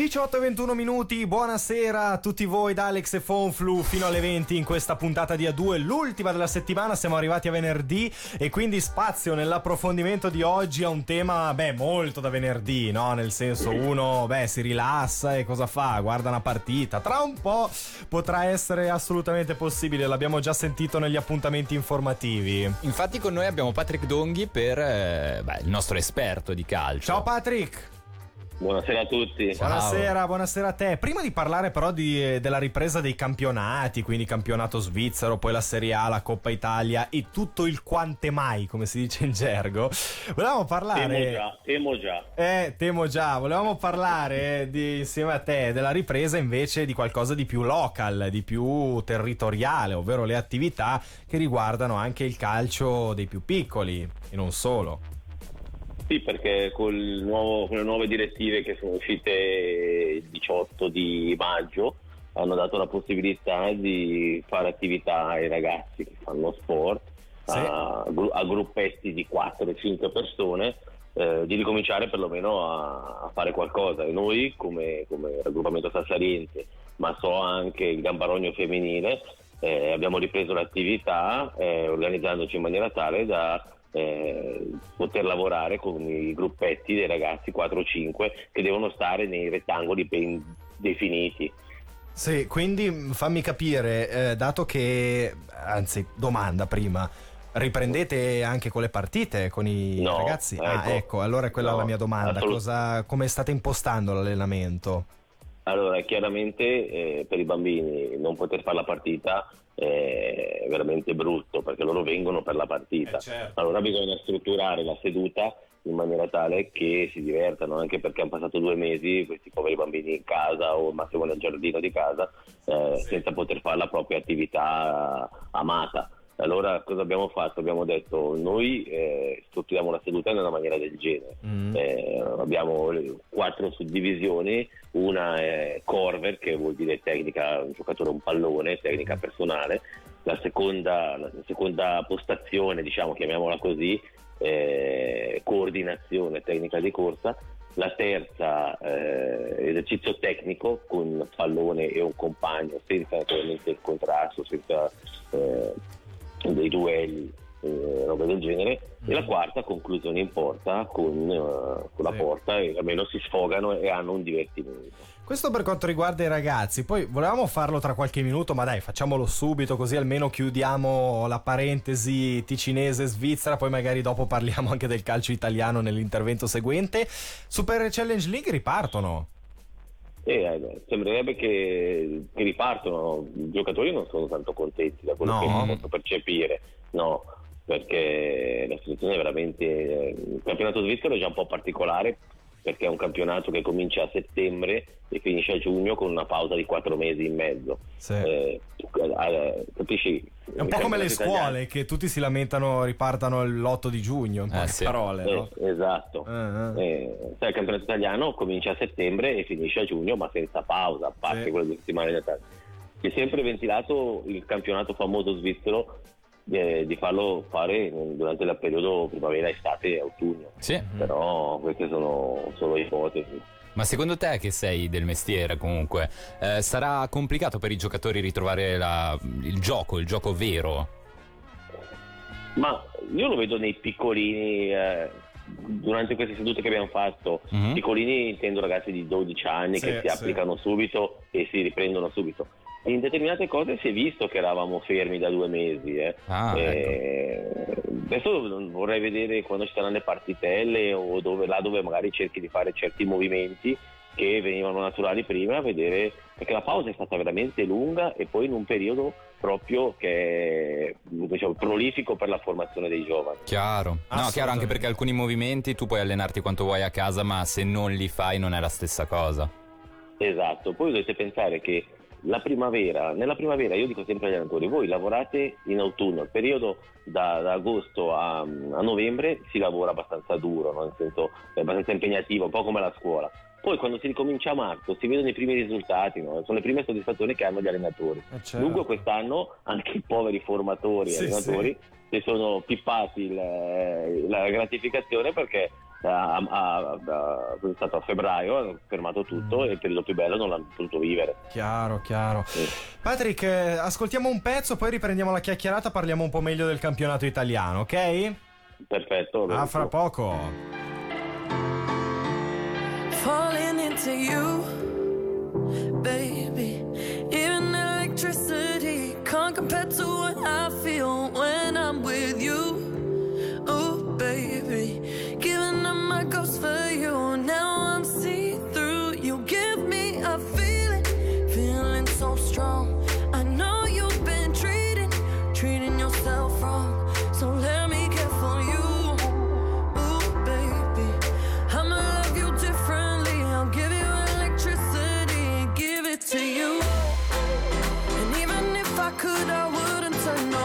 18 e 21 minuti, buonasera a tutti voi da Alex e Fonflu fino alle 20 in questa puntata di A2, l'ultima della settimana, siamo arrivati a venerdì e quindi spazio nell'approfondimento di oggi a un tema, beh, molto da venerdì, no? Nel senso uno, beh, si rilassa e cosa fa? Guarda una partita. Tra un po' potrà essere assolutamente possibile, l'abbiamo già sentito negli appuntamenti informativi. Infatti con noi abbiamo Patrick Donghi per eh, beh, il nostro esperto di calcio. Ciao Patrick! Buonasera a tutti. Buonasera, buonasera a te. Prima di parlare però di, della ripresa dei campionati, quindi campionato svizzero, poi la Serie A, la Coppa Italia e tutto il quante mai, come si dice in gergo, volevamo parlare... Temo già, temo già. Eh, temo già. Volevamo parlare di, insieme a te della ripresa invece di qualcosa di più local, di più territoriale, ovvero le attività che riguardano anche il calcio dei più piccoli e non solo. Sì, perché nuovo, con le nuove direttive che sono uscite il 18 di maggio hanno dato la possibilità di fare attività ai ragazzi che fanno sport sì. a, a, gruppetti di 4-5 persone eh, di ricominciare perlomeno a, a, fare qualcosa e noi come, come raggruppamento Sassariense ma so anche il Gambarogno femminile eh, abbiamo ripreso l'attività eh, organizzandoci in maniera tale da eh, poter lavorare con i gruppetti dei ragazzi 4-5 che devono stare nei rettangoli ben definiti. Sì, quindi mm, fammi capire, eh, dato che, anzi, domanda prima, riprendete anche con le partite con i no, ragazzi? Ecco, ah, ecco, allora è quella no, la mia domanda. Cosa, come state impostando l'allenamento? Allora, chiaramente eh, per i bambini non poter fare la partita è veramente brutto perché loro vengono per la partita. Eh certo. Allora bisogna strutturare la seduta in maniera tale che si divertano, anche perché hanno passato due mesi questi poveri bambini in casa o massimo nel giardino di casa eh, sì. senza poter fare la propria attività amata. Allora cosa abbiamo fatto? Abbiamo detto noi eh, strutturiamo la seduta in una maniera del genere. Mm. Eh, abbiamo quattro suddivisioni, una è Corver che vuol dire tecnica, un giocatore un pallone, tecnica personale, la seconda, la seconda postazione, diciamo, chiamiamola così, eh, coordinazione tecnica di corsa, la terza eh, esercizio tecnico con pallone e un compagno senza naturalmente il contrasto, senza eh, dei duelli eh, roba del genere mm. e la mm. quarta conclusione in porta con, uh, con la sì. porta e almeno si sfogano e hanno un divertimento questo per quanto riguarda i ragazzi poi volevamo farlo tra qualche minuto ma dai facciamolo subito così almeno chiudiamo la parentesi ticinese svizzera poi magari dopo parliamo anche del calcio italiano nell'intervento seguente Super Challenge League ripartono eh, sembrerebbe che, che, ripartono, i giocatori non sono tanto contenti da quello no. che posso percepire, no, perché la situazione è veramente... Eh, il campionato svizzero è già un po' particolare perché è un campionato che comincia a settembre e finisce a giugno con una pausa di quattro mesi in mezzo. Sì. Eh, eh, capisci? È un po' come le scuole italiano. che tutti si lamentano ripartano l'8 di giugno, in eh, sì. parole. No? esatto. Uh-huh. il campionato italiano comincia a settembre e finisce a giugno ma senza pausa, a parte sì. quelle due settimane di Natale. Si è sempre ventilato il campionato famoso svizzero eh, di farlo fare durante il periodo primavera, estate e autunno. Sì. Però queste sono solo ipotesi. Ma secondo te che sei del mestiere comunque, eh, sarà complicato per i giocatori ritrovare la, il gioco, il gioco vero? Ma io lo vedo nei piccolini, eh, durante queste sedute che abbiamo fatto, mm-hmm. piccolini intendo ragazzi di 12 anni sì, che si applicano subito e si riprendono subito in determinate cose si è visto che eravamo fermi da due mesi. Eh. Ah, eh, ecco. Adesso vorrei vedere quando ci saranno le partitelle o dove, là dove magari cerchi di fare certi movimenti che venivano naturali prima, vedere perché la pausa è stata veramente lunga e poi in un periodo proprio che è diciamo, prolifico per la formazione dei giovani. Chiaro, no, chiaro anche perché alcuni movimenti tu puoi allenarti quanto vuoi a casa, ma se non li fai non è la stessa cosa. Esatto, poi dovete pensare che la primavera, nella primavera io dico sempre agli allenatori, voi lavorate in autunno, il periodo da, da agosto a, a, novembre si lavora abbastanza duro, no? nel senso è abbastanza impegnativo, un po' come la scuola. Poi quando si ricomincia a marzo si vedono i primi risultati, no? sono le prime soddisfazioni che hanno gli allenatori. Eh certo. Dunque quest'anno anche i poveri formatori e sì, allenatori sì. si sono pippati il, la gratificazione perché a, a, a, è stato a febbraio, hanno fermato tutto mm. e il periodo più bello non l'hanno potuto vivere. Chiaro, chiaro. Sì. Patrick, eh, ascoltiamo un pezzo, poi riprendiamo la chiacchierata, parliamo un po' meglio del campionato italiano, ok? Perfetto. A fra poco. Falling into you, baby. Even electricity can't compare to what I feel when I'm with you. Oh, baby. goes for you. Now I'm see through. You give me a feeling, feeling so strong. I know you've been treating, treating yourself wrong. So let me care for you. Ooh, baby. I'ma love you differently. I'll give you electricity give it to you. And even if I could, I wouldn't turn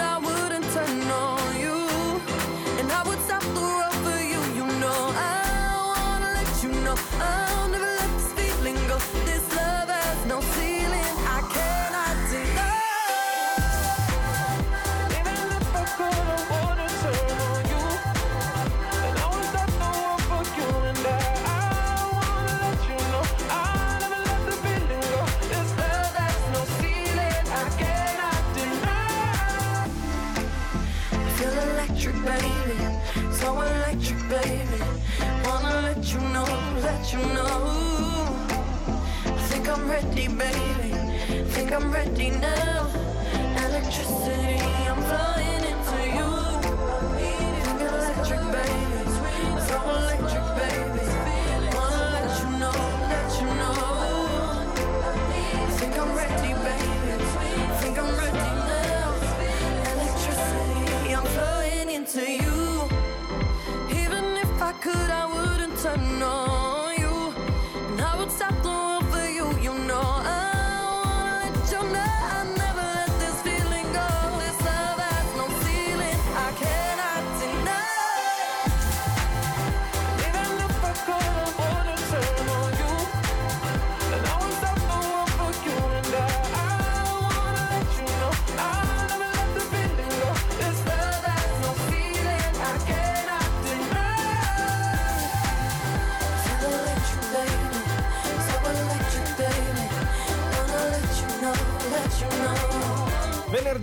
I baby. Wanna let you know, let you know. I think I'm ready, baby. Think I'm ready now. Electricity, I'm flying.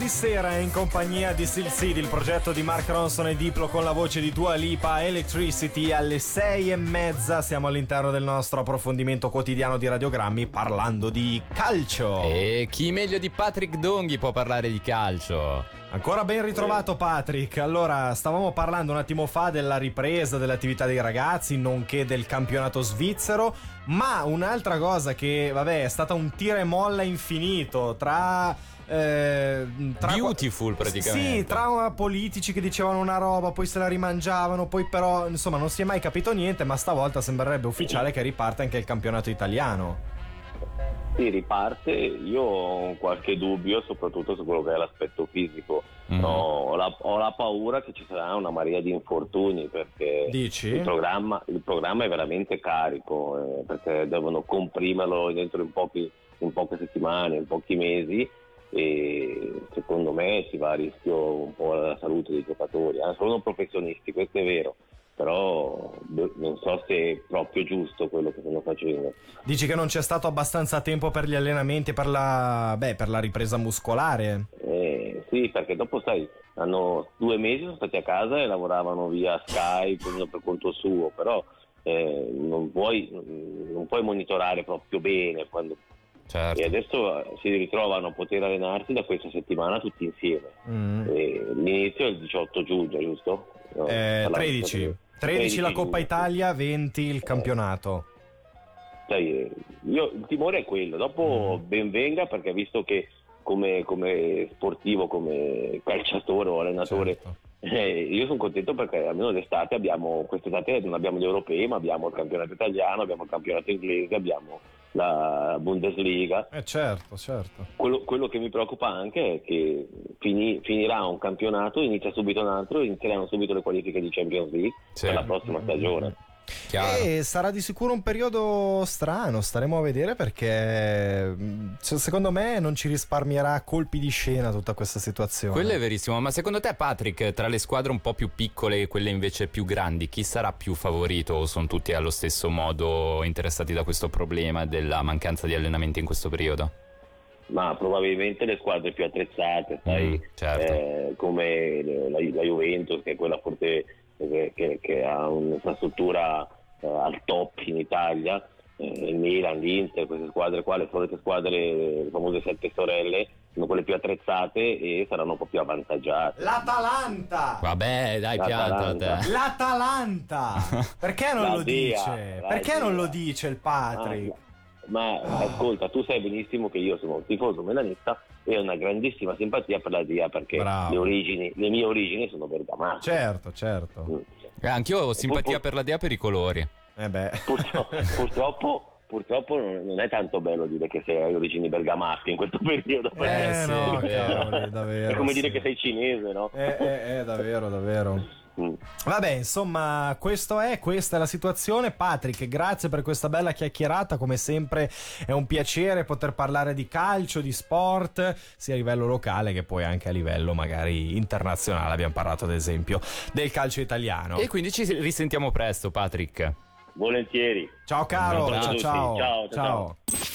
Sera in compagnia di Steel City, il progetto di Mark Ronson e Diplo con la voce di Dua Lipa Electricity alle sei e mezza siamo all'interno del nostro approfondimento quotidiano di radiogrammi parlando di calcio. E chi meglio di Patrick Donghi può parlare di calcio? Ancora ben ritrovato Patrick. Allora, stavamo parlando un attimo fa della ripresa dell'attività dei ragazzi, nonché del campionato svizzero, ma un'altra cosa che, vabbè, è stata un tira e molla infinito tra eh, tra Beautiful praticamente. Sì, tra politici che dicevano una roba, poi se la rimangiavano, poi però insomma non si è mai capito niente, ma stavolta sembrerebbe ufficiale che riparte anche il campionato italiano. Sì, riparte, io ho qualche dubbio soprattutto su quello che è l'aspetto fisico. Mm. No, ho, la, ho, la, paura che ci sarà una marea di infortuni perché il programma, il programma, è veramente carico, eh, perché devono comprimerlo dentro in, pochi, in poche settimane, in pochi mesi e secondo me si va a rischio un po' la salute dei giocatori, eh, sono professionisti, questo è vero, però boh, non so se è proprio giusto quello che stanno facendo. Dici che non c'è stato abbastanza tempo per gli allenamenti, per la, beh, per la ripresa muscolare? Eh, sì, perché dopo sai, hanno due mesi sono stati a casa e lavoravano via Skype, ognuno per conto suo, però eh, non, puoi, non puoi monitorare proprio bene quando Certo. e adesso eh, si ritrovano a poter allenarsi da questa settimana tutti insieme. Mm. L'inizio è il 18 giugno, giusto? No, Eh, Alla- 13. 13 la Coppa. Italia, 20 il campionato. Eh, io, il timore è quello, dopo Mm. ben venga perché visto che come, come sportivo, come calciatore o allenatore, Certo. eh, io sono contento perché almeno d'estate abbiamo, quest'estate non abbiamo gli europei, ma abbiamo il campionato italiano, abbiamo il campionato inglese, abbiamo la Bundesliga. Eh certo, certo. Quello, quello che mi preoccupa anche è che fini- finirà un campionato, inizia subito un altro, inizieranno subito le qualifiche di Champions League Sì. per la prossima stagione. Chiaro. E sarà di sicuro un periodo strano, staremo a vedere perché se- secondo me non ci risparmierà colpi di scena tutta questa situazione. Quello è verissimo, ma secondo te Patrick, tra le squadre un po' più piccole e quelle invece più grandi, chi sarà più favorito o sono tutti allo stesso modo interessati da questo problema della mancanza di allenamenti in questo periodo? Ma probabilmente le squadre più attrezzate, sai, Mm, certo. eh, come la, la Juventus, che è quella forse che, che- che ha un'infrastruttura eh, al top in Italia, eh, il Milan, l'Inter, queste squadre qua, le solite squadre, le famose sette sorelle, sono quelle più attrezzate e saranno un po' più avvantaggiate. L'Atalanta! Vabbè, dai, pianta L'Atalanta. te. L'Atalanta! Perché non La lo Dia, dice? Perché Dia. non lo dice il Patrick? Ah, ma ascolta, tu sai benissimo che io sono un tifoso melanista e ho una grandissima simpatia per la Dia perché le, origini, le mie origini sono bergamasche. Certo, certo. Mm. Eh, anch'io ho simpatia pur- per la Dea per i colori. Eh beh. Purtroppo, purtroppo, purtroppo non è tanto bello dire che sei hai origini bergamasche in questo periodo. Eh, sì, no, è vero. cavoli, davvero. è come dire sì. che sei cinese, no? Eh, eh, eh, davvero, davvero. Mm. Vabbè, insomma, questo è, questa è la situazione. Patrick, grazie per questa bella chiacchierata. Come sempre è un piacere poter parlare di calcio, di sport, sia a livello locale che poi anche a livello magari internazionale. Abbiamo parlato ad esempio del calcio italiano. E quindi ci risentiamo presto, Patrick. Volentieri. Ciao caro, ciao ciao. Ciao, ciao, ciao.